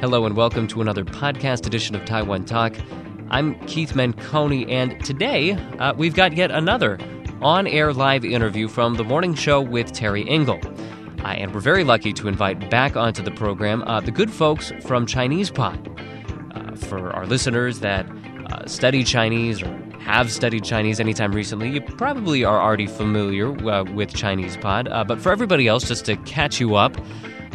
Hello and welcome to another podcast edition of Taiwan Talk. I'm Keith Menconi, and today uh, we've got yet another on air live interview from the morning show with Terry Engel. Uh, and we're very lucky to invite back onto the program uh, the good folks from Chinese Pod. Uh, for our listeners that uh, study Chinese or have studied Chinese anytime recently, you probably are already familiar uh, with Chinese Pod. but for everybody else, just to catch you up,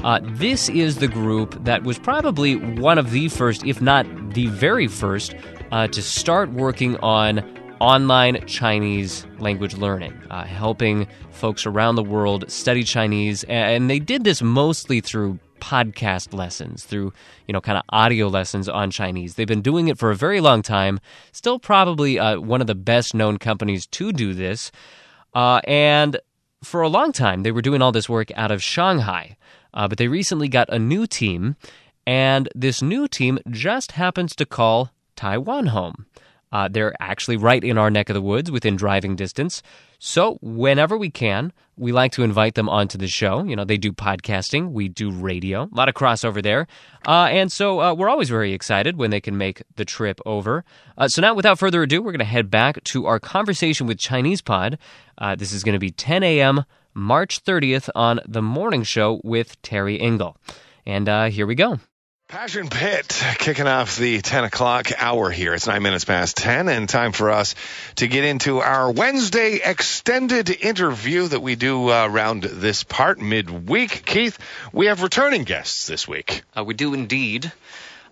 uh, this is the group that was probably one of the first, if not the very first, uh, to start working on online Chinese language learning, uh, helping folks around the world study Chinese. And they did this mostly through podcast lessons, through, you know, kind of audio lessons on Chinese. They've been doing it for a very long time, still probably uh, one of the best known companies to do this. Uh, and for a long time, they were doing all this work out of Shanghai. Uh, but they recently got a new team, and this new team just happens to call Taiwan home. Uh, they're actually right in our neck of the woods within driving distance. So, whenever we can, we like to invite them onto the show. You know, they do podcasting, we do radio, a lot of crossover there. Uh, and so, uh, we're always very excited when they can make the trip over. Uh, so, now without further ado, we're going to head back to our conversation with Chinese Pod. Uh, this is going to be 10 a.m. March 30th on The Morning Show with Terry Engel. And uh, here we go. Passion Pit kicking off the 10 o'clock hour here. It's nine minutes past 10 and time for us to get into our Wednesday extended interview that we do uh, around this part midweek. Keith, we have returning guests this week. Uh, we do indeed.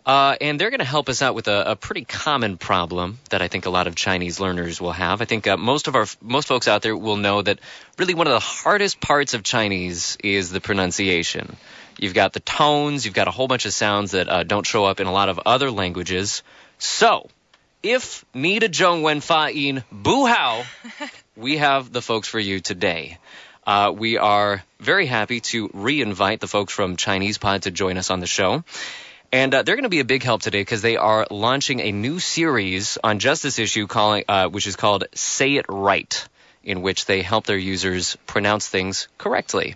Uh, and they're going to help us out with a, a, pretty common problem that I think a lot of Chinese learners will have. I think uh, most of our most folks out there will know that really one of the hardest parts of Chinese is the pronunciation. You've got the tones, you've got a whole bunch of sounds that uh, don't show up in a lot of other languages. So, if need a zhong wen fa yin bu hao, we have the folks for you today. Uh, we are very happy to re-invite the folks from Chinese Pod to join us on the show. And uh, they're going to be a big help today because they are launching a new series on just this issue, calling, uh, which is called Say It Right, in which they help their users pronounce things correctly.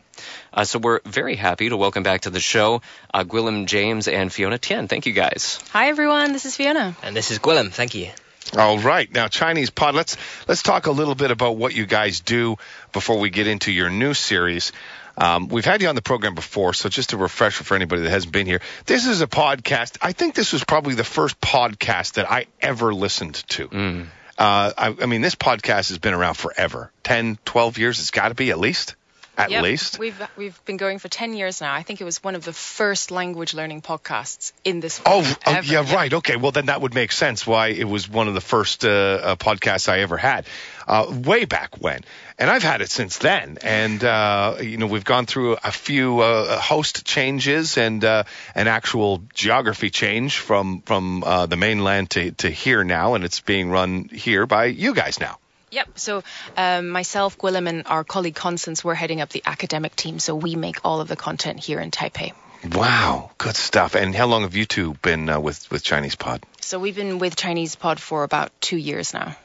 Uh, so we're very happy to welcome back to the show uh, Gwilym James and Fiona Tian. Thank you guys. Hi everyone, this is Fiona. And this is Gwilym. Thank you. All right, now Chinese Pod. Let's let's talk a little bit about what you guys do before we get into your new series. Um, we've had you on the program before, so just a refresher for anybody that hasn't been here. This is a podcast. I think this was probably the first podcast that I ever listened to. Mm. Uh, I, I mean, this podcast has been around forever 10, 12 years. It's got to be at least at yep. least. We've we've been going for ten years now. I think it was one of the first language learning podcasts in this. Oh, oh yeah, yeah, right. Okay, well then that would make sense why it was one of the first uh, uh, podcasts I ever had, uh, way back when and I've had it since then. And uh, you know, we've gone through a few uh, host changes and uh, an actual geography change from from uh, the mainland to to here now, and it's being run here by you guys now. Yep. So um, myself, Gwilym, and our colleague Constance, we're heading up the academic team. So we make all of the content here in Taipei. Wow, good stuff. And how long have you two been uh, with with Chinese Pod? So we've been with Chinese Pod for about two years now.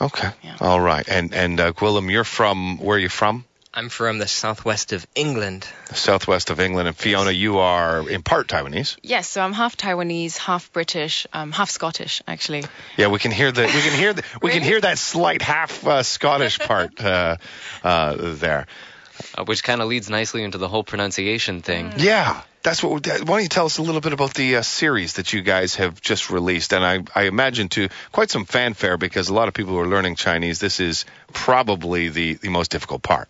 Okay. Yeah. All right. And and uh, Gwilym, you're from where are you from? I'm from the southwest of England. The southwest of England. And Fiona, you are in part Taiwanese. Yes, so I'm half Taiwanese, half British, um, half Scottish, actually. Yeah, we can hear the we can hear the, we really? can hear that slight half uh, Scottish part uh, uh, there. Uh, which kind of leads nicely into the whole pronunciation thing. Mm. Yeah that's what. Why don't you tell us a little bit about the uh, series that you guys have just released? And I, I imagine to quite some fanfare because a lot of people who are learning Chinese, this is probably the the most difficult part.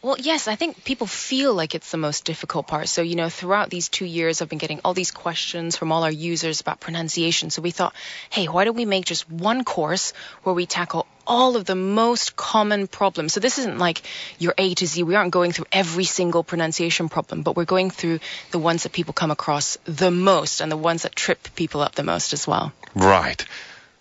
Well, yes, I think people feel like it's the most difficult part. So you know, throughout these two years, I've been getting all these questions from all our users about pronunciation. So we thought, hey, why don't we make just one course where we tackle all of the most common problems. So this isn't like your A to Z. We aren't going through every single pronunciation problem, but we're going through the ones that people come across the most and the ones that trip people up the most as well. Right.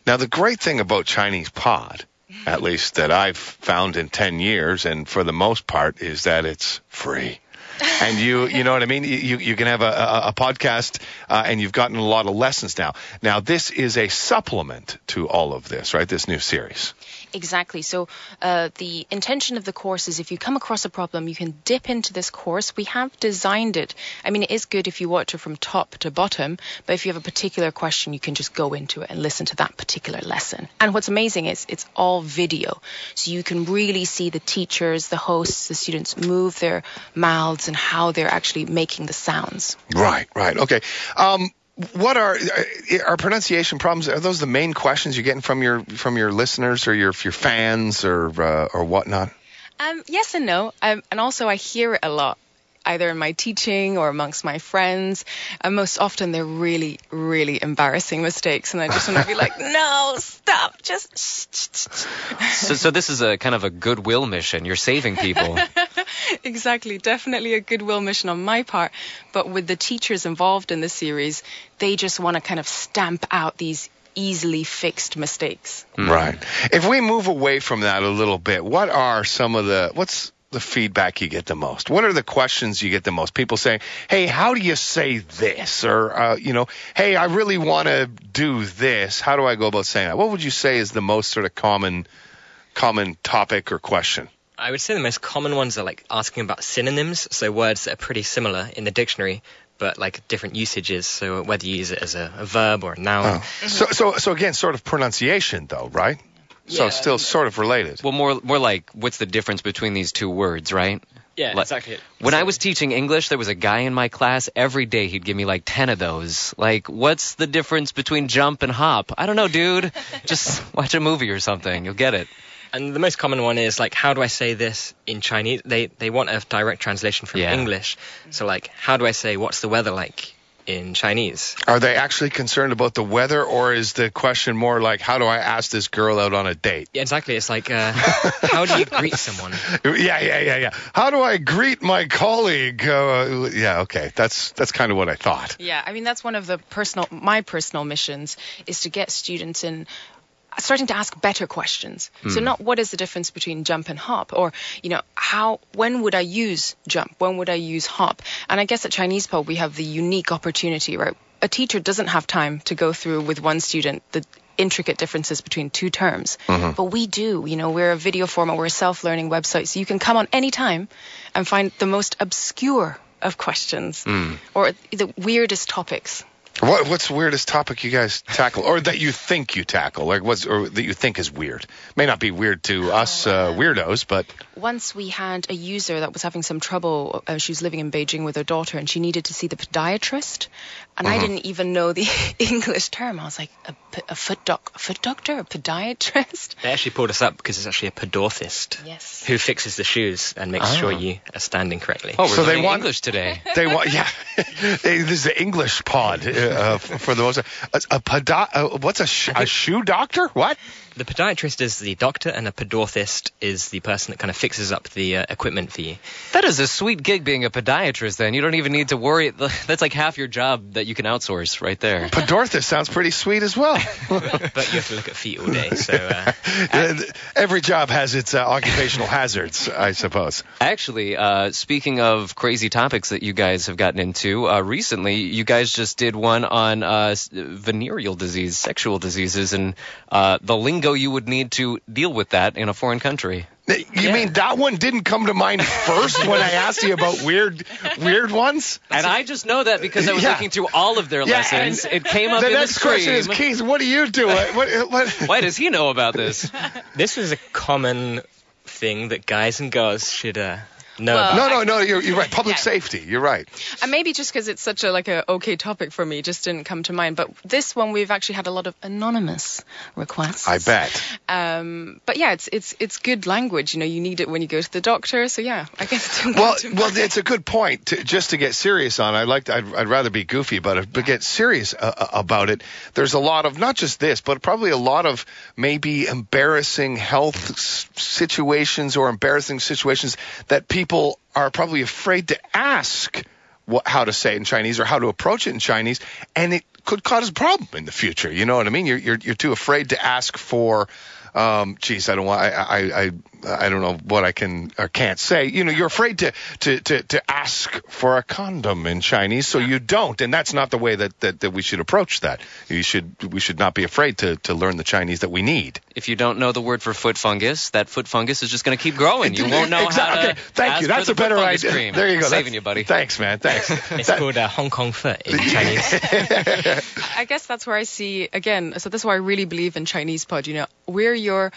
Now, the great thing about Chinese Pod, at least that I've found in 10 years, and for the most part, is that it's free and you you know what I mean. You you can have a, a, a podcast, uh, and you've gotten a lot of lessons now. Now this is a supplement to all of this, right? This new series. Exactly. So uh, the intention of the course is if you come across a problem, you can dip into this course. We have designed it. I mean, it is good if you watch it from top to bottom, but if you have a particular question, you can just go into it and listen to that particular lesson. And what's amazing is it's all video. So you can really see the teachers, the hosts, the students move their mouths and how they're actually making the sounds. Right, right. Okay. Um, what are are pronunciation problems? Are those the main questions you're getting from your from your listeners or your your fans or uh, or whatnot? Um, yes and no, um, and also I hear it a lot either in my teaching or amongst my friends. And most often they're really, really embarrassing mistakes. And I just want to be like, no, stop, just. so, so this is a kind of a goodwill mission. You're saving people. exactly. Definitely a goodwill mission on my part. But with the teachers involved in the series, they just want to kind of stamp out these easily fixed mistakes. Right. If we move away from that a little bit, what are some of the what's the feedback you get the most? What are the questions you get the most? People saying, "Hey, how do you say this?" Or, uh, you know, "Hey, I really want to do this. How do I go about saying that?" What would you say is the most sort of common, common topic or question? I would say the most common ones are like asking about synonyms, so words that are pretty similar in the dictionary, but like different usages. So whether you use it as a, a verb or a noun. Oh. Mm-hmm. So, so, so again, sort of pronunciation, though, right? So yeah, still sort of related. Well, more more like what's the difference between these two words, right? Yeah, like, exactly. When so, I was teaching English, there was a guy in my class. Every day he'd give me like ten of those. Like, what's the difference between jump and hop? I don't know, dude. Just watch a movie or something. You'll get it. And the most common one is like, how do I say this in Chinese? They they want a direct translation from yeah. English. So like, how do I say what's the weather like in Chinese. Are they actually concerned about the weather, or is the question more like, how do I ask this girl out on a date? Yeah, exactly. It's like, uh, how do you greet someone? Yeah, yeah, yeah, yeah. How do I greet my colleague? Uh, yeah, okay. That's that's kind of what I thought. Yeah, I mean that's one of the personal my personal missions is to get students in starting to ask better questions. Mm. So hmm. not what is the difference between jump and hop or, you know, how, when would I use jump? When would I use hop? And I guess at Chinese Pod we have the unique opportunity, right? A teacher doesn't have time to go through with one student the intricate differences between two terms. Mm-hmm. But we do, you know, we're a video format, we're a self-learning website. So you can come on any time and find the most obscure of questions mm. or the weirdest topics. What, what's the weirdest topic you guys tackle, or that you think you tackle, like what's or that you think is weird? May not be weird to us uh, weirdos, but once we had a user that was having some trouble. Uh, she was living in Beijing with her daughter, and she needed to see the podiatrist. And mm-hmm. I didn't even know the English term. I was like, a, a foot doc, a foot doctor, a podiatrist. They actually pulled us up because it's actually a podorthist. Yes. Who fixes the shoes and makes sure ah. you are standing correctly. Oh, so they want English today. They want, yeah. they, this is the English pod uh, for the most. A, a podo, uh, what's a, sh- a shoe doctor? What? The podiatrist is the doctor, and a podorthist is the person that kind of fixes up the uh, equipment for you. That is a sweet gig being a podiatrist. Then you don't even need to worry. That's like half your job that you can outsource right there. Podorthist sounds pretty sweet as well. but you have to look at feet all day. So uh, every job has its uh, occupational hazards, I suppose. Actually, uh, speaking of crazy topics that you guys have gotten into uh, recently, you guys just did one on uh, venereal disease, sexual diseases, and the lingo lingo you would need to deal with that in a foreign country. You yeah. mean that one didn't come to mind first when I asked you about weird, weird ones? And I just know that because I was yeah. looking through all of their yeah, lessons. It came up the in next the stream. question is, Keith, what do you do? What, what? Why does he know about this? this is a common thing that guys and girls should uh, no, well, no, no, no. You're, you're right. Public yeah. safety. You're right. And maybe just because it's such a like a okay topic for me, just didn't come to mind. But this one, we've actually had a lot of anonymous requests. I bet. Um, but yeah, it's it's it's good language. You know, you need it when you go to the doctor. So yeah, I guess. It well, well, it's a good point. To, just to get serious on, I like. I'd, I'd rather be goofy about it, but get serious uh, uh, about it. There's a lot of not just this, but probably a lot of maybe embarrassing health situations or embarrassing situations that people people are probably afraid to ask what, how to say it in Chinese or how to approach it in Chinese, and it could cause a problem in the future. You know what I mean? You're you're, you're too afraid to ask for. Um, geez, I don't want. I, I, I I don't know what I can or can't say. You know, you're afraid to to to, to ask for a condom in Chinese, so you don't, and that's not the way that, that, that we should approach that. You should we should not be afraid to to learn the Chinese that we need. If you don't know the word for foot fungus, that foot fungus is just going to keep growing. You won't know exactly. how to. Okay. Thank you. That's a better idea. Cream. There you go. Saving That's, you, buddy. Thanks, man. Thanks. it's that, called uh, Hong Kong foot in Chinese. I guess that's where I see again. So that's why I really believe in Chinese Pod. You know, we're your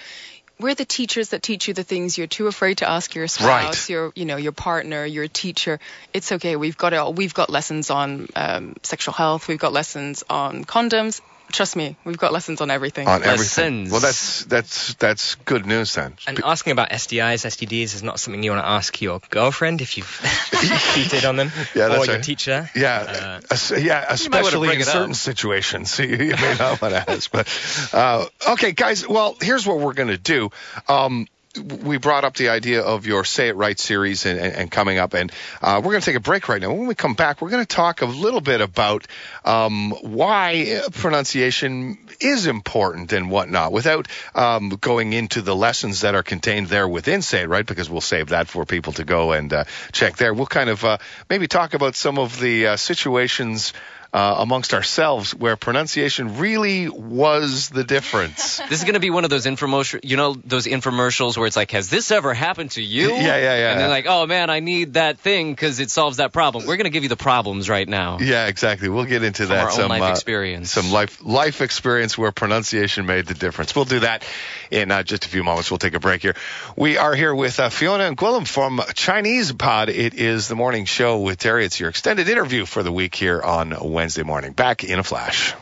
we're the teachers that teach you the things you're too afraid to ask your spouse, right. your you know your partner, your teacher. It's okay. We've got it all. We've got lessons on um, sexual health. We've got lessons on condoms. Trust me, we've got lessons on everything. On lessons. everything. Well, that's that's that's good news then. And asking about STIs, STDs is not something you want to ask your girlfriend if you've cheated on them, yeah, or right. your teacher. Yeah, uh, yeah, especially in certain up. situations, you, you may not want to ask. But uh, okay, guys. Well, here's what we're going to do. Um, we brought up the idea of your Say It Right series and, and, and coming up, and uh, we're going to take a break right now. When we come back, we're going to talk a little bit about um, why pronunciation is important and whatnot, without um, going into the lessons that are contained there within Say It Right, because we'll save that for people to go and uh, check there. We'll kind of uh, maybe talk about some of the uh, situations uh, amongst ourselves where pronunciation really was the difference. this is going to be one of those infomercials, you know, those infomercials where it's like, has this ever happened to you? Yeah, yeah, yeah. And they're like, oh man, I need that thing because it solves that problem. We're going to give you the problems right now. Yeah, exactly. We'll get into From that. Our some life uh, experience. Some life life experience where pronunciation made the difference. We'll do that in uh, just a few moments. We'll take a break here. We are here with uh, Fiona and Gwilym from Chinese Pod. It is the morning show with Terry. It's your extended interview for the week here on Wednesday morning. Back in a flash.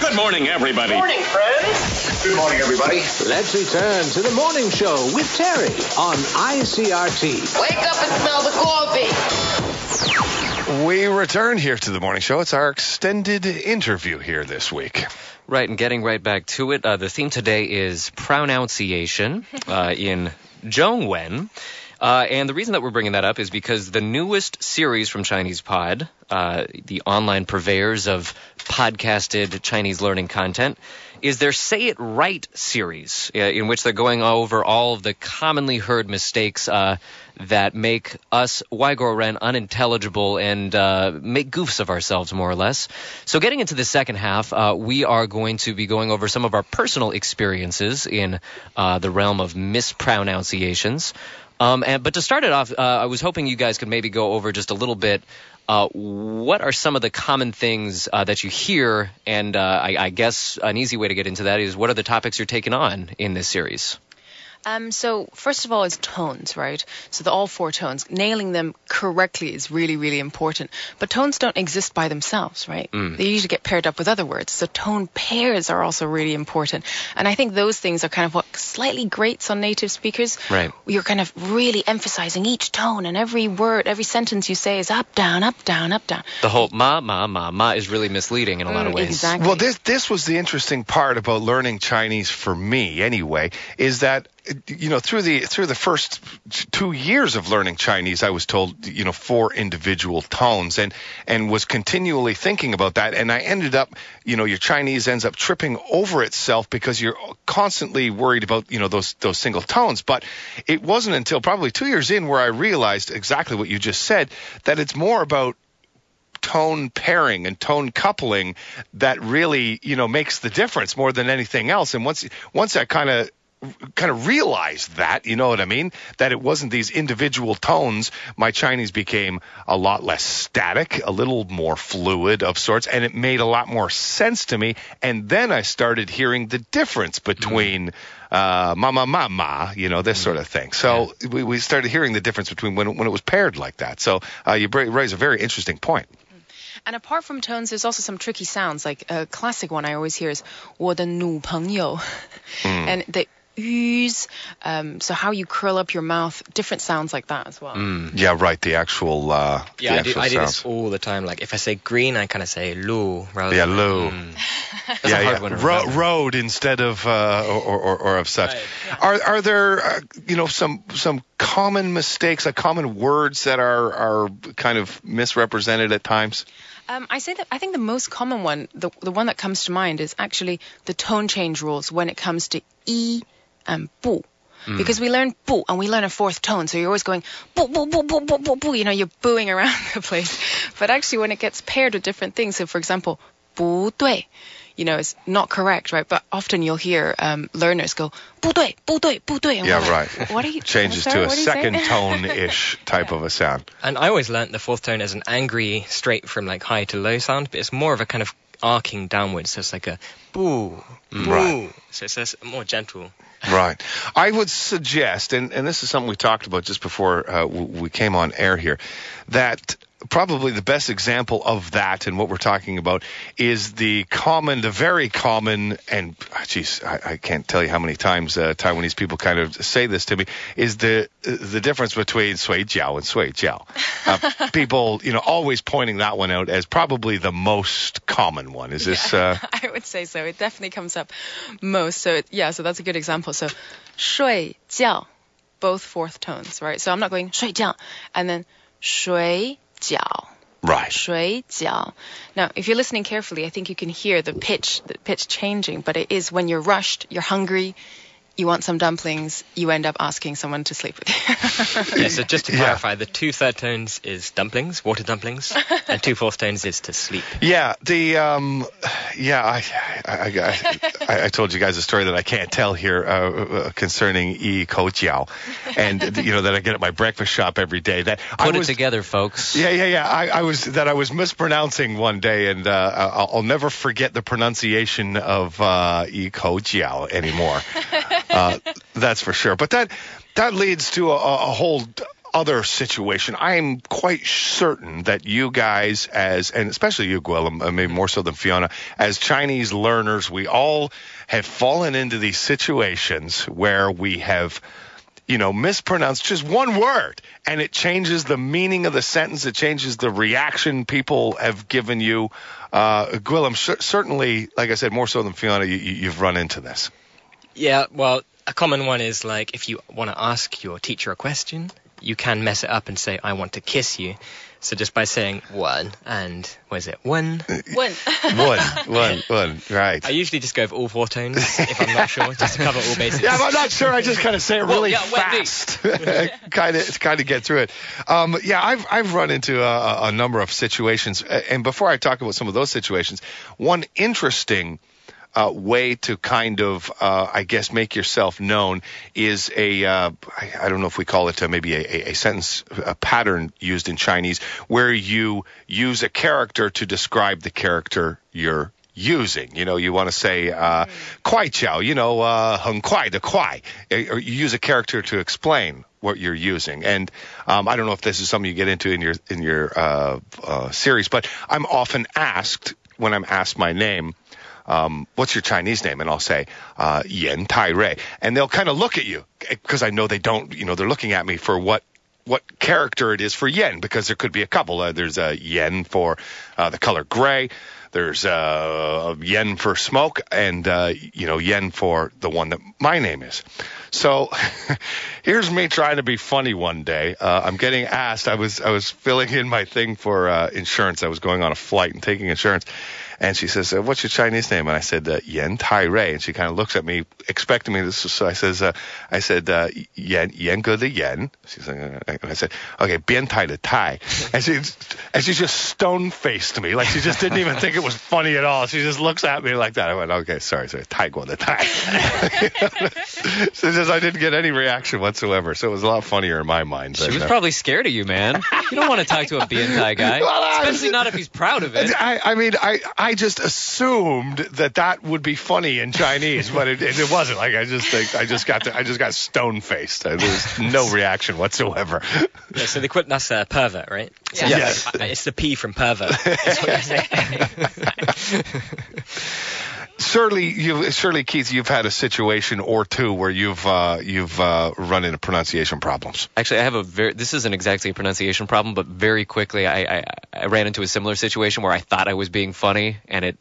Good morning, everybody. Good morning, friends. Good morning, everybody. Let's return to the morning show with Terry on ICRT. Wake up and smell the coffee. We return here to the morning show. It's our extended interview here this week. Right, and getting right back to it, uh, the theme today is pronunciation uh, in Zhongwen. Uh, and the reason that we're bringing that up is because the newest series from Chinese Pod, uh, the online purveyors of podcasted Chinese learning content, is their Say It Right series, uh, in which they're going over all of the commonly heard mistakes uh, that make us waiguoren unintelligible and uh, make goofs of ourselves, more or less. So, getting into the second half, uh, we are going to be going over some of our personal experiences in uh, the realm of mispronunciations. Um, and, but to start it off, uh, I was hoping you guys could maybe go over just a little bit. Uh, what are some of the common things uh, that you hear? And uh, I, I, guess an easy way to get into that is what are the topics you're taking on in this series? Um, so first of all, is tones, right? So the all four tones, nailing them correctly is really, really important. But tones don't exist by themselves, right? Mm. They usually get paired up with other words. So tone pairs are also really important. And I think those things are kind of what slightly grates on native speakers. Right. You're kind of really emphasizing each tone and every word, every sentence you say is up, down, up, down, up, down. The whole ma, ma, ma, ma is really misleading in a lot of Mm, ways. Exactly. Well, this this was the interesting part about learning Chinese for me, anyway, is that you know through the through the first two years of learning Chinese, I was told you know four individual tones, and and was continually thinking about that, and I ended up you know your Chinese ends up tripping over itself because you're constantly worried about you know those those single tones. But it wasn't until probably two years in where I realized exactly what you just said that it's more about tone pairing and tone coupling that really you know makes the difference more than anything else and once once I kind of kind of realized that, you know what I mean? That it wasn't these individual tones. My Chinese became a lot less static, a little more fluid of sorts, and it made a lot more sense to me. And then I started hearing the difference between uh, mama, mama, you know, this sort of thing. So we, we started hearing the difference between when, when it was paired like that. So uh, you raise a very interesting point. And apart from tones, there's also some tricky sounds. Like a classic one I always hear is 我的女朋友. And the ooze, um, so how you curl up your mouth, different sounds like that as well. Yeah, right. The actual, uh, Yeah, the I do, I do this all the time. Like if I say green, I kind of say lu rather Yeah, than Lou. That's yeah, a hard yeah. one to Ro- road instead of uh, or, or, or of such. Are are there uh, you know some some common mistakes, like common words that are are kind of misrepresented at times? Um, I say that I think the most common one, the, the one that comes to mind, is actually the tone change rules when it comes to i and bu. because we learn bu and we learn a fourth tone. So you're always going bu bu bu bu bu bu bu. You know, you're booing around the place. But actually, when it gets paired with different things, so for example, 不对 you know, it's not correct, right? But often you'll hear um, learners go, 不对,不对,不对. Yeah, like, right. What are you Changes sorry, to a second tone-ish type yeah. of a sound. And I always learnt the fourth tone as an angry, straight from like high to low sound, but it's more of a kind of arcing downwards. So it's like a boo, boo. Right. So it's, it's more gentle. Right. I would suggest, and, and this is something we talked about just before uh, we came on air here, that probably the best example of that and what we're talking about is the common, the very common, and geez, I, I can't tell you how many times uh, Taiwanese people kind of say this to me, is the the difference between sui jiao and sui jiao. Uh, people, you know, always pointing that one out as probably the most common one. Is this? Yeah, uh, I would say so. It definitely comes up most. So it, yeah, so that's a good example. So shui jiao, both fourth tones, right? So I'm not going shui jiao and then shui jiao. Right. 水饺. Now, if you're listening carefully, I think you can hear the pitch, the pitch changing, but it is when you're rushed, you're hungry, you want some dumplings, you end up asking someone to sleep with you. yeah, so just to clarify, yeah. the two third tones is dumplings, water dumplings, and two fourth tones is to sleep. Yeah, the um, yeah, I I, I, I told you guys a story that I can't tell here uh, uh concerning e ko jiao, and you know that I get at my breakfast shop every day. That put I was, it together, folks. Yeah, yeah, yeah. I, I was that I was mispronouncing one day, and uh, I'll, I'll, never forget the pronunciation of uh, e ko jiao anymore. Uh, that's for sure. But that that leads to a, a whole other situation. I'm quite certain that you guys, as and especially you, uh, maybe more so than Fiona, as Chinese learners, we all have fallen into these situations where we have you know, mispronounced just one word and it changes the meaning of the sentence. It changes the reaction people have given you. Uh, sh- certainly, like I said, more so than Fiona, you, you've run into this. Yeah, well, a common one is like if you want to ask your teacher a question, you can mess it up and say, I want to kiss you. So just by saying one and what is it? One. One. one. One. One. Right. I usually just go with all four tones if I'm not sure, just to cover all bases. Yeah, I'm not sure. I just kind of say it really well, yeah, fast, kind of kind of get through it. Um, yeah, I've I've run into a, a number of situations, and before I talk about some of those situations, one interesting uh, way to kind of, uh, I guess, make yourself known is a uh, I, I don't know if we call it maybe a, a, sentence a pattern used in Chinese where you use a character to describe the character you're using. You know, you want to say uh, kuai qiao, you know, uh, heng kuai de kuai, or you use a character to explain what you're using. And um, I don't know if this is something you get into in your in your uh, uh, series, but I'm often asked when I'm asked my name um, what's your Chinese name? And I'll say, uh, Yan Tai Rei. And they'll kind of look at you because I know they don't, you know, they're looking at me for what what character it is for yen because there could be a couple. Uh, there's a yen for uh, the color gray. There's uh, yen for smoke, and uh, you know yen for the one that my name is. So here's me trying to be funny one day. Uh, I'm getting asked. I was I was filling in my thing for uh, insurance. I was going on a flight and taking insurance, and she says, uh, "What's your Chinese name?" And I said, uh, "Yan Tai Rei." And she kind of looks at me, expecting me this. So I says, uh, "I said uh, Yan Yan Ge the Yan." She's like, uh, and I said, "Okay, Bian Tai the Tai." And she and she just stone faced me, like she just didn't even think it was funny at all. She just looks at me like that. I went, "Okay, sorry, sorry, Tai Guo the Tai." so just I didn't get any reaction whatsoever. So it was a lot funnier in my mind. She was uh, probably scared of you, man. You don't want to talk to a Bian Tai guy, well, especially not if he's proud of it. I, I mean, I I just assumed that that would be funny in Chinese, but it, it, wasn't. Like I just think I just got to, I just got stone faced. There was no reaction whatsoever. Yeah, so the quit that's uh, pervert, right? So yeah. Yes. It's the P from pervert. surely you surely Keith you've had a situation or two where you've uh, you've uh, run into pronunciation problems. Actually, I have a very this isn't exactly a pronunciation problem, but very quickly I, I, I ran into a similar situation where I thought I was being funny and it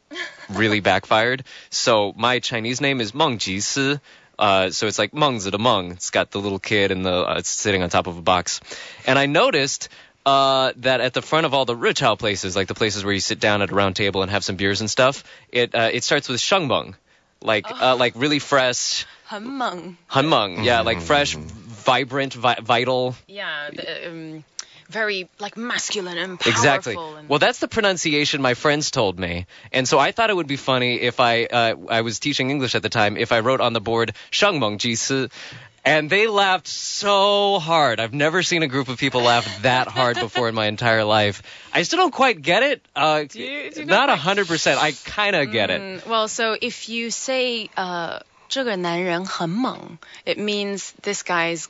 really backfired. So my Chinese name is Meng Ji Si. Uh, so it's like Meng's the Meng. It's got the little kid and the uh, it's sitting on top of a box. And I noticed uh, that at the front of all the rechao places, like the places where you sit down at a round table and have some beers and stuff, it uh, it starts with shengbang, like uh, oh. uh, like really fresh. hanmeng, hanmeng, yeah, like mm-hmm. fresh, vibrant, vi- vital. Yeah. The, um, very like masculine and powerful. Exactly. And- well, that's the pronunciation my friends told me, and so I thought it would be funny if I uh, I was teaching English at the time if I wrote on the board "shangmeng ji And they laughed so hard. I've never seen a group of people laugh that hard before in my entire life. I still don't quite get it. Uh, you- do you not not a hundred percent. I kind of get it. Mm, well, so if you say uh, 这个男人很猛, it means this guy's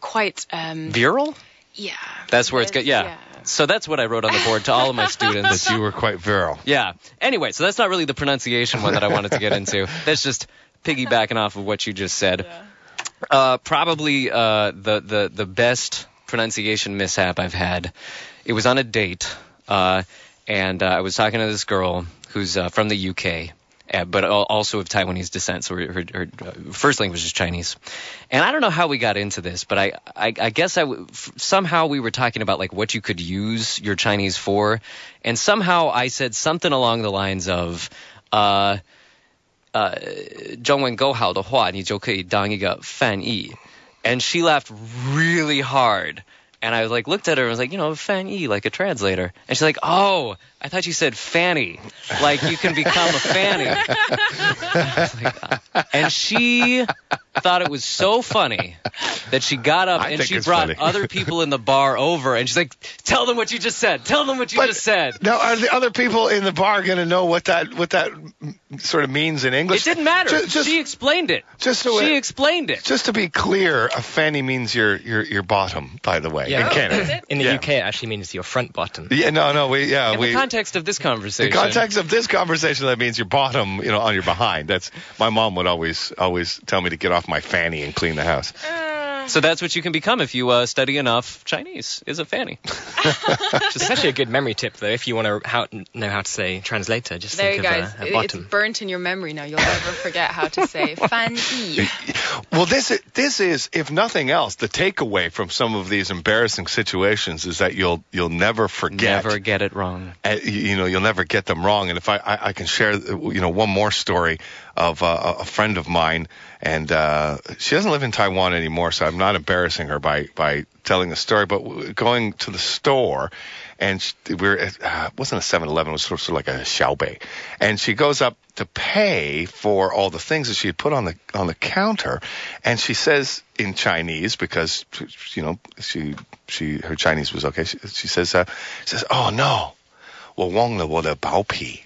quite um, Virile? yeah. That's where it's good. Yeah. So that's what I wrote on the board to all of my students. That you were quite virile. Yeah. Anyway, so that's not really the pronunciation one that I wanted to get into. That's just piggybacking off of what you just said. Uh, probably uh, the, the the best pronunciation mishap I've had. It was on a date, uh, and uh, I was talking to this girl who's uh, from the UK. But also of Taiwanese descent, so her, her, her first language is Chinese. And I don't know how we got into this, but I, I, I guess I w- somehow we were talking about like what you could use your Chinese for, and somehow I said something along the lines of, 呃，中文够好的话，你就可以当一个翻译。And she laughed really hard. And I was like, looked at her and was like, you know, fan yi, like a translator. And she's like, oh, I thought you said fanny, like you can become a fanny. I was like, uh, and she thought it was so funny that she got up I and think she it's brought funny. other people in the bar over and she's like, tell them what you just said. Tell them what you But- just said. Now, are the other people in the bar going to know what that what that mm, sort of means in English? It didn't matter. Just, just, she explained it. just so she it- explained it. just to be clear, a fanny means your your your bottom. By the way, Yeah. in Canada. In the oh, Yeah. UK, it actually means your front bottom. Yeah, no, no, we yeah In we. the context of this conversation. In the conversation. context of this conversation, that means your bottom, you know, on your behind. That's my mom would always always tell me to get off my fanny and clean the house. Uh, So that's what you can become if you uh, study enough Chinese, is a fanny. It's actually a good memory tip, though, if you want to how, know how to say translator. Just There think you of guys. a, a It- it's burnt in your memory now. You'll never forget how to say 翻译. Well, this is, this is, if nothing else, the takeaway from some of these embarrassing situations is that you'll you'll never forget. Never get it wrong. uh, you you know you'll never get them wrong and if i i, I can share uh, you know one more story of uh, a friend of mine and uh she doesn't live in taiwan anymore so i'm not embarrassing her by by telling the story but w- going to the store and she, we we're at, uh, it wasn't a 7-eleven it was sort of, sort of like a xiaobei and she goes up to pay for all the things that she had put on the on the counter and she says in chinese because you know she she her chinese was okay she, she says uh, she says oh no 我忘了我的包皮.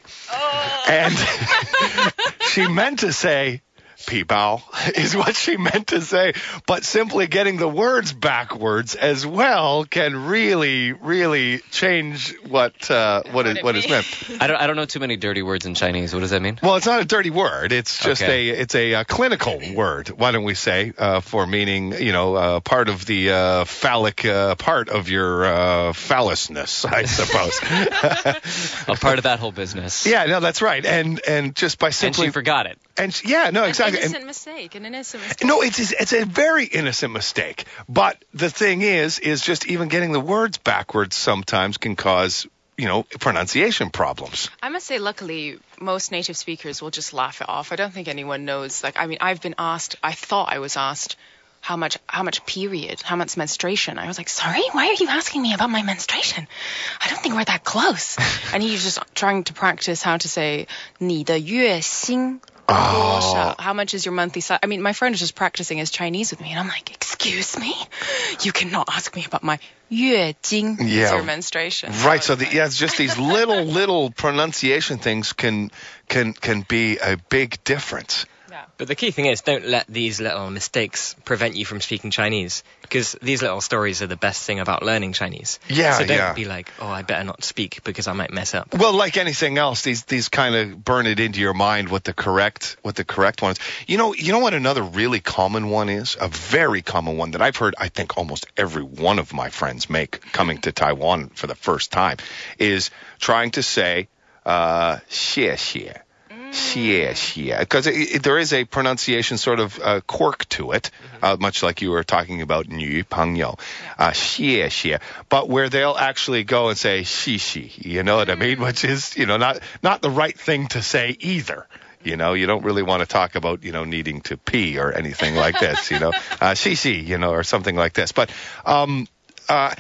And she meant to say 皮包 is what she meant to say, but simply getting the words backwards as well can really, really change what uh, what is what is meant. I don't, I don't know too many dirty words in Chinese. What does that mean? Well, it's not a dirty word. It's just Okay. a it's a, uh clinical word. Why don't we say uh, for meaning you know uh, part of the uh, phallic uh, part of your uh, phallusness, I suppose. A part of that whole business. yeah, no, that's right. And and just by And simply she forgot it. and she- yeah, no, exactly. An And- innocent mistake. An innocent mistake. no, it's it's a very innocent mistake. But the thing is, is just even getting the words backwards sometimes can cause you know pronunciation problems. I must say, luckily, most native speakers will just laugh it off. I don't think anyone knows. Like, I mean, I've been asked. I thought I was asked how much, how much period, how much menstruation. I was like, sorry, why are you asking me about my menstruation? I don't think we're that close. and he's just trying to practice how to say 你的月薪 Oh. How much is your monthly salary? I mean, my friend was just practicing his Chinese with me, and I'm like, excuse me, you cannot ask me about my 月经, yeah. your menstruation. Right. So, the, yeah, it's just these little, little pronunciation things can can can be a big difference. But the key thing is, don't let these little mistakes prevent you from speaking Chinese, because these little stories are the best thing about learning Chinese. Yeah, So don't yeah. be like, oh, I better not speak because I might mess up. Well, like anything else, these these kind of burn it into your mind what the correct what the correct one is. You know, you know what another really common one is? A very common one that I've heard I think almost every one of my friends make coming to Taiwan for the first time is trying to say uh Sheesh, yeah, because there is a pronunciation sort of uh, quirk to it, mm-hmm. uh, much like you were talking about New Pangyo, uh, Sheesh, but where they'll actually go and say Shishi, you know what I mean? Mm-hmm. Which is, you know, not not the right thing to say either. You know, you don't really want to talk about, you know, needing to pee or anything like this, you know, uh, c, you know, or something like this. But um, uh,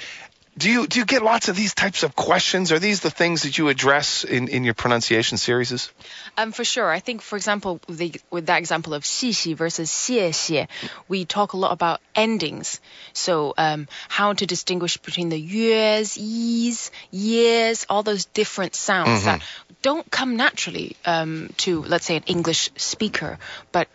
do you do you get lots of these types of questions? Are these the things that you address in, in your pronunciation series? Um, for sure. I think, for example, the, with that example of xi versus xie xie, we talk a lot about endings. So um, how to distinguish between the yues, yis, yes, all those different sounds mm-hmm. that don't come naturally um, to, let's say, an English speaker, but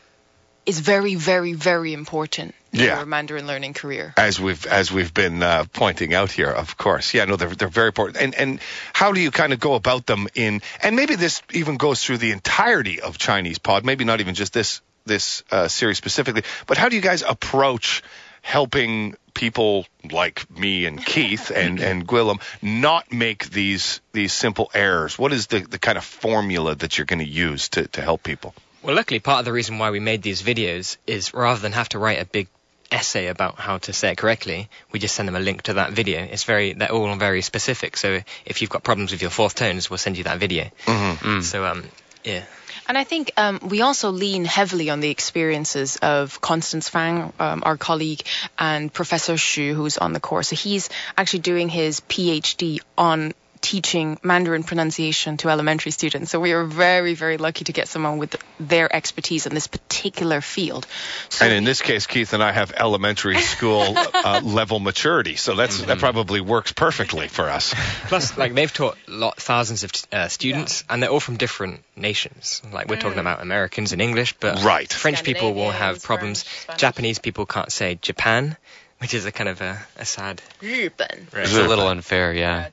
is very, very, very important. Yeah. your Mandarin learning career. as we've as we've been uh, pointing out here, of course. Yeah, no, they're they're very important. And and how do you kind of go about them in? And maybe this even goes through the entirety of Chinese Pod. Maybe not even just this this uh, series specifically. But how do you guys approach helping people like me and Keith and and Gwilym not make these these simple errors? What is the the kind of formula that you're going to use to to help people? Well, luckily, part of the reason why we made these videos is rather than have to write a big essay about how to say it correctly, we just send them a link to that video. It's very, they're all very specific. So if you've got problems with your fourth tones, we'll send you that video. Mm-hmm. So, um, yeah. And I think um, we also lean heavily on the experiences of Constance Fang, um, our colleague, and Professor Xu, who's on the course. So he's actually doing his PhD on teaching Mandarin pronunciation to elementary students. So we are very, very lucky to get someone with their expertise in this particular field. So And in this case, Keith and I have elementary school uh, level maturity, so that's that probably works perfectly for us. Plus, like they've taught lot thousands of uh, students, and they're all from different nations. Like we're talking about Americans in English, but Right. French people will have problems. French, Japanese people can't say Japan, which is a kind of a, a sad. 日本. It's a little unfair, yeah.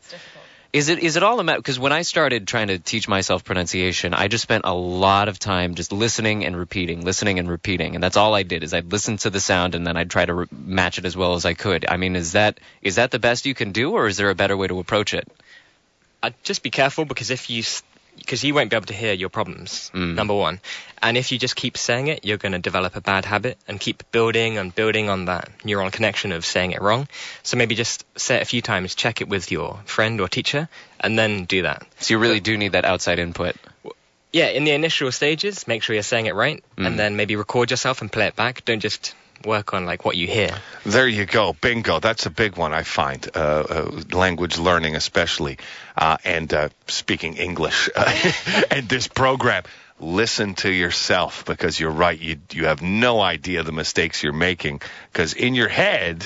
Is it is it all a about because when I started trying to teach myself pronunciation, I just spent a lot of time just listening and repeating, listening and repeating, and that's all I did is I'd listen to the sound and then I'd try to re- match it as well as I could. I mean, is that is that the best you can do, or is there a better way to approach it? I'd just be careful because if you, because you won't be able to hear your problems. Mm. Number one, and if you just keep saying it, you're going to develop a bad habit and keep building and building on that neural connection of saying it wrong. So maybe just say it a few times, check it with your friend or teacher, and then do that. So you really do need that outside input. Yeah, in the initial stages, make sure you're saying it right, and mm. then maybe record yourself and play it back. Don't just work on like what you hear. There you go, bingo. That's a big one I find. Uh, uh, language learning, especially, uh, and uh, speaking English, and this program. Listen to yourself because you're right. You you have no idea the mistakes you're making because in your head.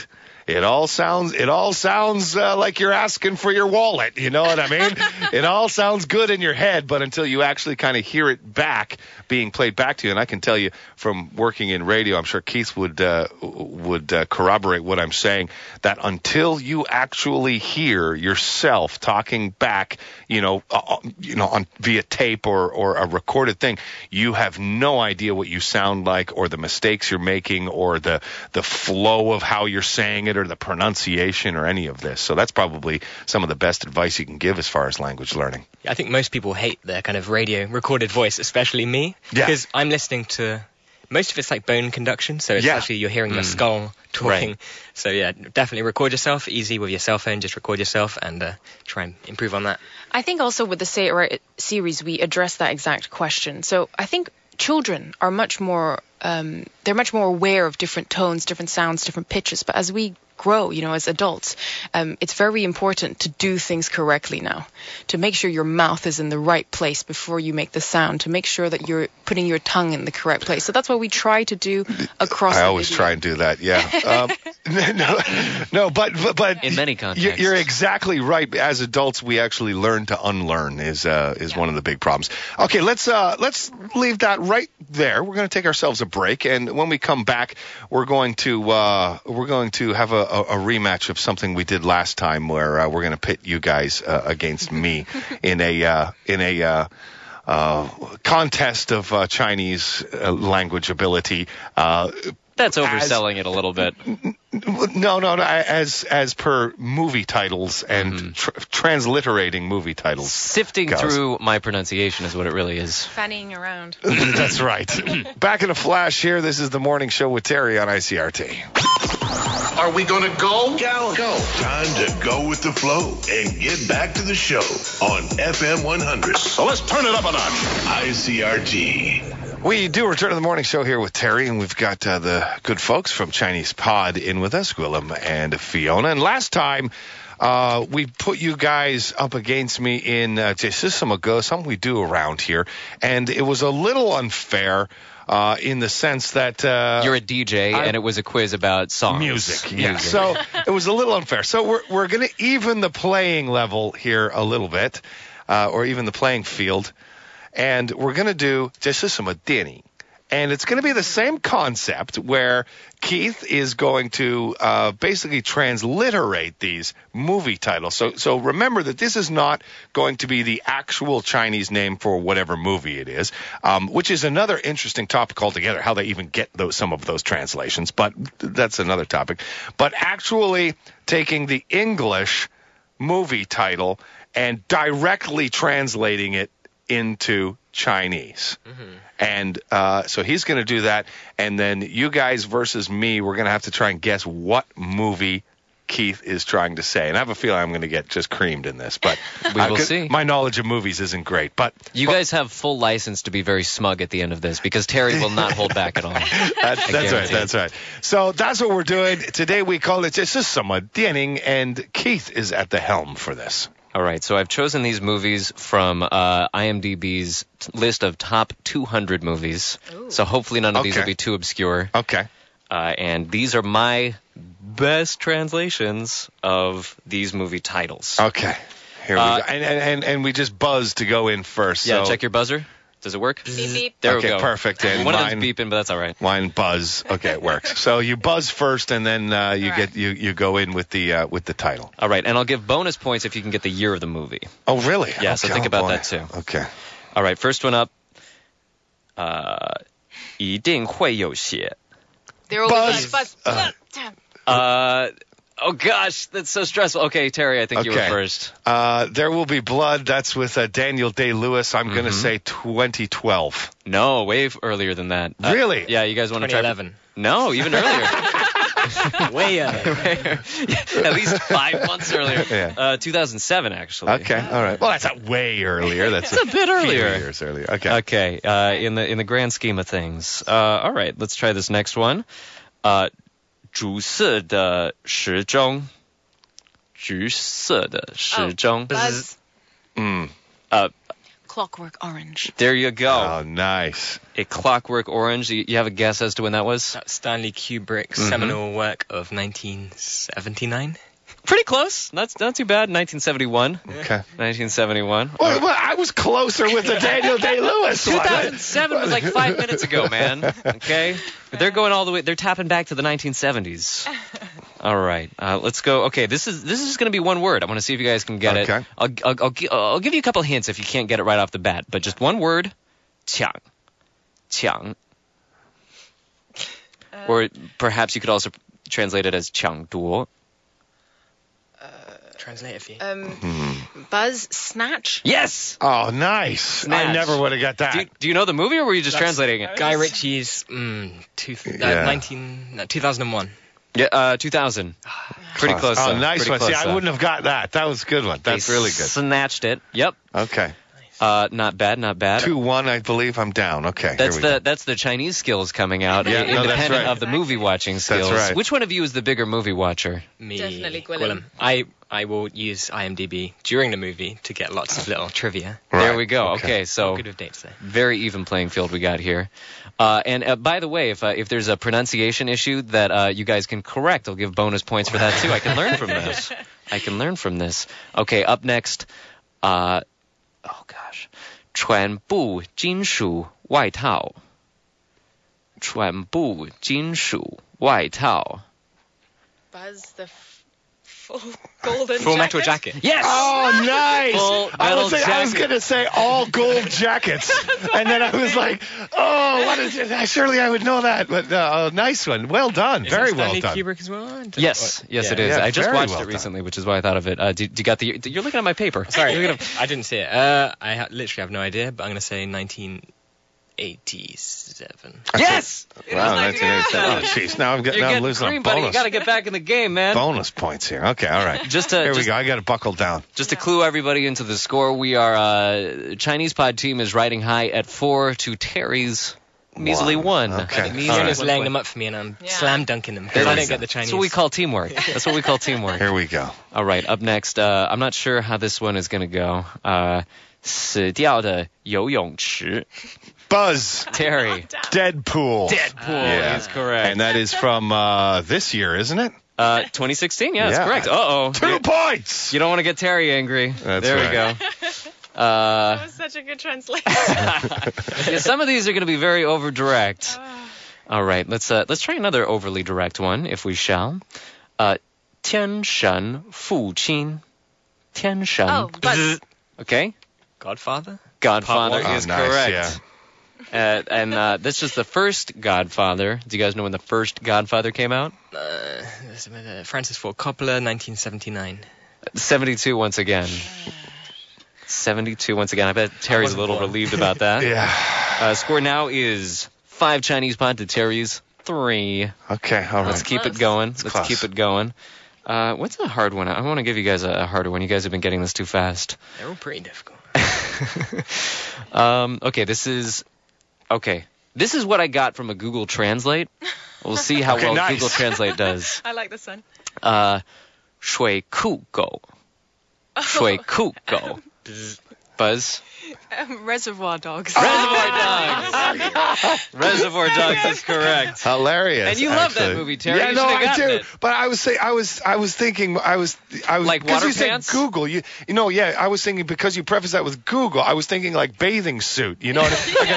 It all sounds it all sounds uh, like you're asking for your wallet. You know what I mean? it all sounds good in your head, but until you actually kind of hear it back being played back to you, and I can tell you from working in radio, I'm sure Keith would uh, would uh, corroborate what I'm saying. That until you actually hear yourself talking back, you know, uh, you know, on via tape or or a recorded thing, you have no idea what you sound like or the mistakes you're making or the the flow of how you're saying it or the pronunciation or any of this. So that's probably some of the best advice you can give as far as language learning. I think most people hate their kind of radio recorded voice, especially me, Yeah. because I'm listening to most of it's like bone conduction, so it's Yeah. actually you're hearing your skull talking. Right. So yeah, definitely record yourself. Easy with your cell phone, just record yourself and uh, try and improve on that. I think also with the Say It Right series, we address that exact question. So I think children are much more, um, they're much more aware of different tones, different sounds, different pitches. But as we grow, you know, as adults, um, it's very important to do things correctly now, to make sure your mouth is in the right place before you make the sound, to make sure that you're putting your tongue in the correct place. So that's what we try to do across. I the always video. try and do that. Yeah. Um, no, no, but but, but In many you're, contexts. you're exactly right. As adults, we actually learn to unlearn. Is uh, is one of the big problems. Okay, let's uh, let's leave that right there. We're going to take ourselves a break, and when we come back, we're going to uh, we're going to have a, a, a rematch of something we did last time, where uh, we're going to pit you guys uh, against me in a uh, in a uh, uh, contest of uh, Chinese uh, language ability. Uh, That's overselling it a little bit. no, no, no. As as per movie titles and tr- transliterating movie titles. Sifting Goes. through my pronunciation is what it really is. Fanning around. That's right. Back in a flash here. This is the morning show with Terry on ICRT. Are we gonna go? Go, go. Time to go with the flow and get back to the show on FM 100. So let's turn it up a notch. ICRT. We do return to the morning show here with Terry, and we've got uh, the good folks from Chinese Pod in with us, Willem and Fiona. And last time, uh, we put you guys up against me in uh, Jesisamago, something we do around here, and it was a little unfair uh, in the sense that uh, You're a DJ, I- and it was a quiz about songs. music. Yeah. Music. So it was a little unfair. So we're we're going to even the playing level here a little bit, uh, or even the playing field, and we're going to do just some Denny. And it's going to be the same concept where Keith is going to uh, basically transliterate these movie titles. So, so remember that this is not going to be the actual Chinese name for whatever movie it is, um, which is another interesting topic altogether. How they even get those some of those translations, but that's another topic. But actually taking the English movie title and directly translating it into Chinese. And uh, so he's going to do that. And then you guys versus me, we're going to have to try and guess what movie Keith is trying to say. And I have a feeling I'm going to get just creamed in this. But We will could- see. My knowledge of movies isn't great. But You guys have full license to be very smug at the end of this because Terry will not hold back at all. That's, that's right. That's right. So that's what we're doing today. We call it just some Denning, and Keith is at the helm for this. All right, so I've chosen these movies from uh, IMDb's t- list of top 200 movies. So hopefully none of these Okay. will be too obscure. Okay. Uh, and these are my best translations of these movie titles. Okay. Here we Uh, go. And, and, and, and we just buzz to go in first. yeah, so. check your buzzer. Does it work? Beep, beep. There okay, we go. perfect. And One of mine- them's beeping, but that's all right. Line buzz. Okay, it works. so you buzz first, and then uh, you Correct. get you you go in with the uh, with the title. All right, and I'll give bonus points if you can get the year of the movie. Oh, really? Yeah, so Okay, think oh, about boy. that too. Okay. All right, first one up. Uh, 一定会有血. There will Buzz. be buzz. buzz. Damn. Uh, oh gosh, that's so stressful. Okay, Terry, I think you were first. Uh, there will be blood. That's with uh, Daniel Day Lewis. I'm going to Mm-hmm. say 2012. No, way earlier than that. Uh, Really? yeah, you guys want to try? 2011. No, even earlier. Way earlier. At least five months earlier. Yeah. Uh, 2007, actually. Okay. All right. Well, that's not way earlier. That's It's a bit few earlier. years earlier. Okay. Okay. Uh, in the in the grand scheme of things. Uh, all right. Let's try this next one. Uh, 主色的时钟。橘色的时钟。 Buzz. Mm. Uh, Clockwork Orange. there you go. Oh, nice. A Clockwork Orange. You, you have a guess as to when that was? That's Stanley Kubrick's Mm-hmm. seminal work of 1979. Pretty close. Not not too bad. 1971. Okay. 1971. Well, well, I was closer with the Daniel Day Lewis. 2007 was like five minutes ago, man. Okay. They're going all the way. They're tapping back to the 1970s. All right, uh, let's go. Okay, this is this is going to be one word. I want to see if you guys can get okay. it. I'll, I'll, I'll, I'll, give you a couple hints if you can't get it right off the bat, but just one word. Chiang. Chiang. Uh, or perhaps you could also translate it as Qiang Duo. Translate it for you. Um, Buzz Snatch. Yes. Oh, nice. I never would have got that. Do you, do you know the movie, or were you just translating it? Guy Ritchie's mm, two, uh, Yeah. 19, no, 2001. Yeah, uh, 2000. Pretty close. Oh, though. nice Pretty one. See, close, I wouldn't have got that. That was a good one. That's They really good. Snatched it. Yep. Okay. Uh, not bad, not bad. Two one, I believe. I'm down. Okay. That's here we the go. that's the Chinese skills coming out, Yeah, i- no, that's independent right. of the movie watching skills. That's right. Which one of you is the bigger movie watcher? Me, Definitely Gwilym. I, I will use IMDb during the movie to get lots of little trivia. There we go. Okay. Okay, so Good with dates there. very even playing field we got here. Uh, and uh, by the way, if uh, if there's a pronunciation issue that uh, you guys can correct, I'll give bonus points for that too. I can learn from this. I can learn from this. Okay, up next. Uh, oh gosh, 全部金属外套。全部金属外套。Buzz the full golden Full metal jacket. Yes. Oh, nice! Full I metal was, I was going to say all gold jackets, and then I was like, "Oh, what is it? Surely I would know that." But uh, oh, nice one. Well done. Is Very well Stanley done. Kubrick as well? I don't- Yes, yes, Yeah. it is. Yeah, I just watched well it done. recently, which is why I thought of it. Uh, do, do you got the? You're looking at my paper. Sorry, You're looking at- I didn't see it. Uh, I ha- literally have no idea, but I'm going to say 1987. Yes. It Wow, was 1987. Oh, jeez. Now I'm, get, now I'm losing cream, a buddy. You got to get back in the game, man. bonus points here. Okay, all right. Just to Here we go. I got to buckle down. just to clue everybody into the score, we are uh, Chinese Pod team is riding high at four to Terry's measly One. one. Okay. Measly He's All one right. just laying them up for me, and I'm Yeah. slam dunking them because I we don't go. get the Chinese. That's what we call teamwork. That's what we call teamwork. Here we go. All right, up next, uh, I'm not sure how this one is going to go. Uh, 死掉的游泳池 Buzz. Terry. Deadpool. Deadpool Yeah. is correct. And that is from uh, this year, isn't it? uh, 2016, yeah, that's Yeah. correct. Uh oh. Two points. You don't want to get Terry angry. That's there we right. go. Uh, That was such a good translation. yeah, some of these are going to be very over direct. All right, let's uh, let's try another overly direct one, if we shall. Uh, 天神父亲，天神。 oh, but Okay, Godfather. Godfather one. is Oh, nice, correct. Uh, and uh, this is the first Godfather. Do you guys know when the first Godfather came out? Uh, this is, Francis Ford Coppola, 1979. 72 once again. 72 once again. I bet Terry's a little born. relieved about that. Yeah. Uh, score now is five Chinese pod to Terry's three. Okay, all Let's right. keep it Close. going. Let's close. keep it going. Uh, what's a hard one? I want to give you guys a, a harder one. You guys have been getting this too fast. They're all pretty difficult. um, okay, this is okay. This is what I got from a Google Translate. We'll see how Okay, well nice. Google Translate does. I like this one. Uh, 水库狗，水库狗。Buzz. Um, Reservoir Dogs. Reservoir Dogs. Reservoir Dogs is correct. Hilarious. And you love that actually. movie, Terry. Yeah, You no, should've I gotten do. it. But I was say I was I was thinking I was I was Like because water you said pants? Google. You you know yeah I was thinking because you prefaced that with Google I was thinking like bathing suit. You know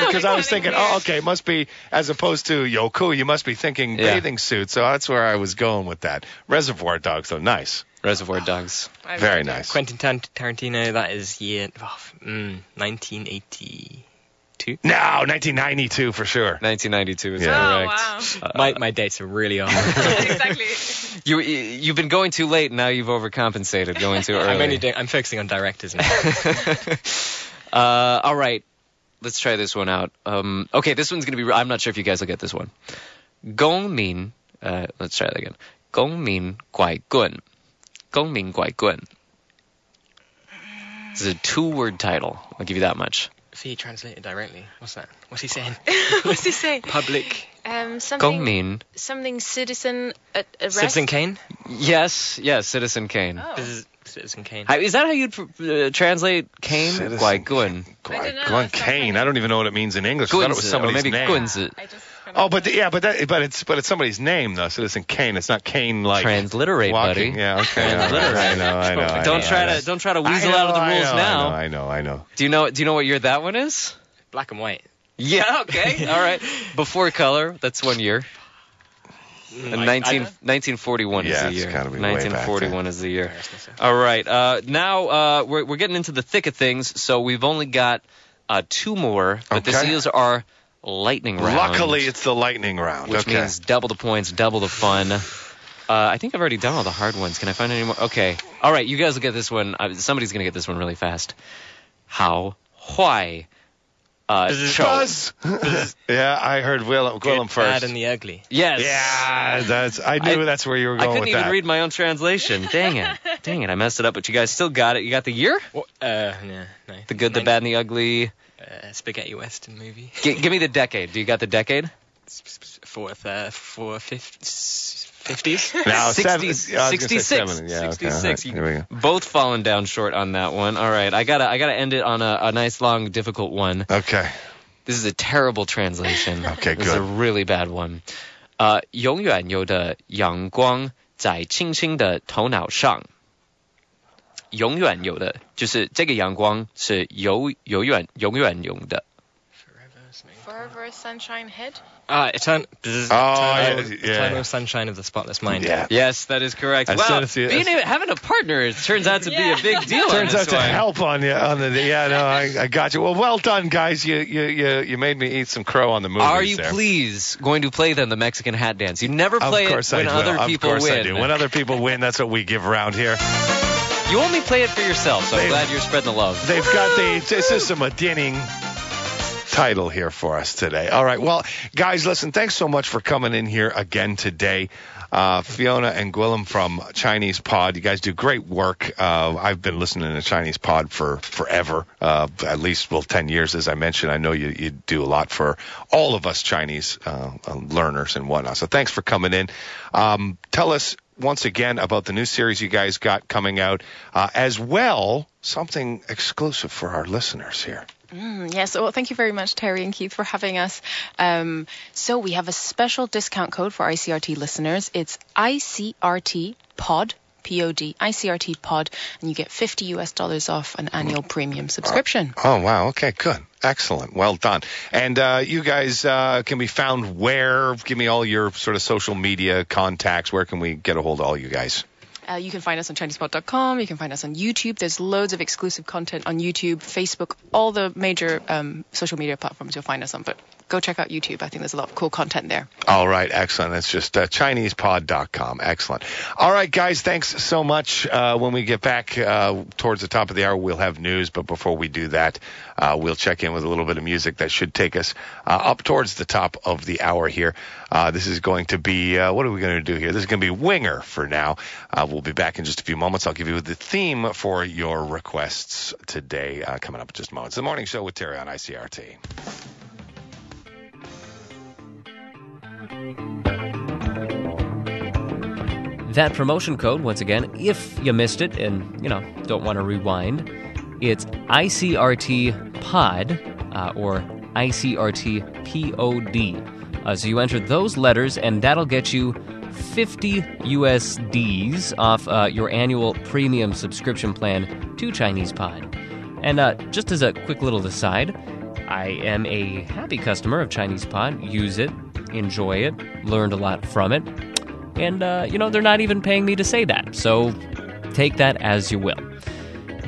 because I was thinking oh okay it must be as opposed to Yoku you must be thinking Yeah. bathing suit. So that's where I was going with that. Reservoir Dogs though nice. Reservoir Dogs. I Very loved nice. Quentin Tar- Tarantino, that is year oh, mm, 1982. No, 1992 for sure. 1992 is Yeah. Oh, correct. wow. My my dates are really off. exactly. You you've been going too late. Now you've overcompensated going too early. I'm only doing, I'm focusing on directors now. uh, all right, let's try this one out. Um, okay, this one's gonna be. I'm not sure if you guys will get this one. Gong Min. Uh, let's try that again. Gong Min Guai Gun. Gong Min Guai Gun. This is a two-word title. I'll give you that much. If he translated directly, what's that? What's he saying? What's he saying? Public Um, Gong something. Min. Something citizen uh, arrest. Citizen Kane. Yes, yes, Citizen Kane. Oh. This is Citizen Kane. How- Is that how you'd uh, translate Kane? Citizen Guai Gun. I don't Glenn Kane. I don't even know what it means in English. I thought it was Gunzi, or somebody's maybe name. Gunzi. I just. Oh, but the, yeah, but that, but it's but it's somebody's name though. Citizen Kane. It's not Kane like Transliterate, walking. buddy. Yeah, okay. Transliterate. I know, I know. I Don't know, try I know. to don't try to weasel know, out of the I rules know, now. I know, I know, I know. Do you know do you know what year that one is? Black and white. Yeah, okay. All right. Before color, that's one year. And I- 19, I- 1941 Yeah, is the it's year. gotta be way back 1941 is the year. All right. Uh, now uh, we're we're getting into the thick of things, so we've only got uh, two more, but this Okay. is our lightning round. Luckily, it's the lightning round. which okay. means double the points, double the fun. Uh, I think I've already done all the hard ones. Can I find any more? Okay. All right, you guys will get this one. Uh, somebody's gonna get this one really fast. How Why? uh, Cho. Buzz. yeah, I heard Willem, Good, Willem bad, and the ugly. Yes. Yeah, that's. I knew I- that's where you were going. I couldn't with even that. read my own translation. Dang it. Dang it. I messed it up, but you guys still got it. You got the year? What? Uh, yeah, no. The good, the bad, and the ugly Uh, spaghetti western movie. G- give me the decade. Do you got the decade? Fourth, uh, four, fifties. Now, 60, seven, yeah, I was gonna say 66. seven. Yeah, okay, all 66. right, You- Here we go. Both falling down short on that one. All right. I gotta, I gotta end it on a, a nice, long, difficult one. Okay. This is a terrible translation. Okay, This is a good. really bad one. 呃，永远有的阳光在轻轻的头脑上。 永远有的，就是这个阳光是有永远永远有的。 Forever Sunshine Head. Ah, etern- bzz, Oh, eternal, yeah, yeah. eternal sunshine of the spotless mind. Yeah. Yes, that is correct. As wow, soon as you- being a, having a partner it turns out to be a big deal. on Turns this out to one. help on you on the. Yeah, no, I, I got you. Well, well done, guys. You you you you made me eat some crow on the movies Are you there. please going to play then the Mexican hat dance? You never Of play it course when I will. other of people course win. I do. When other people win, that's what we give around here. You only play it for yourself, so I'm They've- glad you're spreading the love. They've got the. This is some a Dinning. title here for us today. All right. Well, guys, listen, thanks so much for coming in here again today. Uh, Fiona and Gwilym from Chinese Pod. You guys do great work. Uh, I've been listening to Chinese Pod for forever, uh, at least, well, 10 years, as I mentioned. I know you, you do a lot for all of us Chinese uh, uh, learners and whatnot. So thanks for coming in. Um, tell us once again about the new series you guys got coming out, uh, as well, something exclusive for our listeners here. Mm, yes, well, thank you very much, Terry and Keith, for having us. Um, so we have a special discount code for ICRT listeners. It's ICRT Pod. POD, ICRT pod, and you get 50 US dollars off an annual premium subscription. Oh, wow. Okay, good. Excellent. Well done. And uh, you guys uh, can be found where? Give me all your sort of social media contacts. Where can we get a hold of all you guys? Uh, you can find us on ChinesePod.com. You can find us on YouTube. There's loads of exclusive content on YouTube, Facebook, all the major um, social media platforms you'll find us on. But go check out YouTube. I think there's a lot of cool content there. All right, excellent. It's just uh, ChinesePod.com. Excellent. All right, guys, thanks so much. Uh, when we get back uh, towards the top of the hour, we'll have news. But before we do that, uh, we'll check in with a little bit of music that should take us uh, up towards the top of the hour here. Uh, this is going to be, what are we going to do here? This is going to be Winger for now. we'll be back in just a few moments. I'll give you the theme for your requests today coming up in just a moment. It's the morning show with Terry on ICRT. That promotion code, once again, if you missed it and, you know, don't want to rewind, it's ICRT POD uh, or ICRT POD. Uh, so you enter those letters, and that'll get you 50 USDs off uh, your annual premium subscription plan to Chinese Pod. And uh, just as a quick little aside, I am a happy customer of Chinese Pod. Use it, enjoy it, learned a lot from it. And, uh, you know, they're not even paying me to say that. So take that as you will.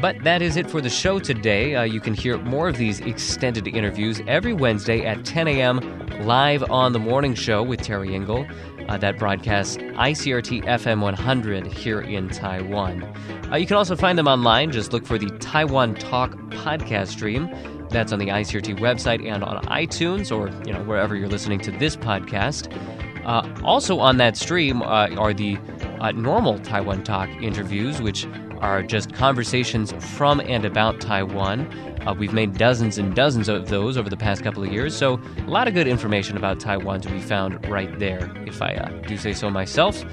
But that is it for the show today. Uh, you can hear more of these extended interviews every Wednesday at 10 a.m. live on the morning show with Terry Engel. Uh, that broadcasts ICRT FM 100 here in Taiwan. Uh, you can also find them online. Just look for the Taiwan Talk podcast stream. That's on the ICRT website and on iTunes or you know wherever you're listening to this podcast. Uh, also on that stream uh, are the uh, normal Taiwan Talk interviews, which are just conversations from and about Taiwan. Uh, we've made dozens and dozens of those over the past couple of years, so a lot of good information about Taiwan to be found right there, if I uh, do say so myself.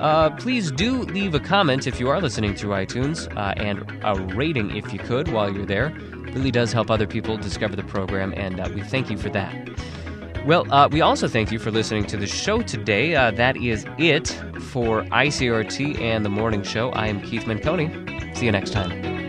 Uh, please do leave a comment if you are listening through iTunes uh, and a rating if you could while you're there. Really does help other people discover the program, and uh, we thank you for that. Well, uh, we also thank you for listening to the show today. Uh, that is it for ICRT and the morning show. I am Keith Menconi. See you next time.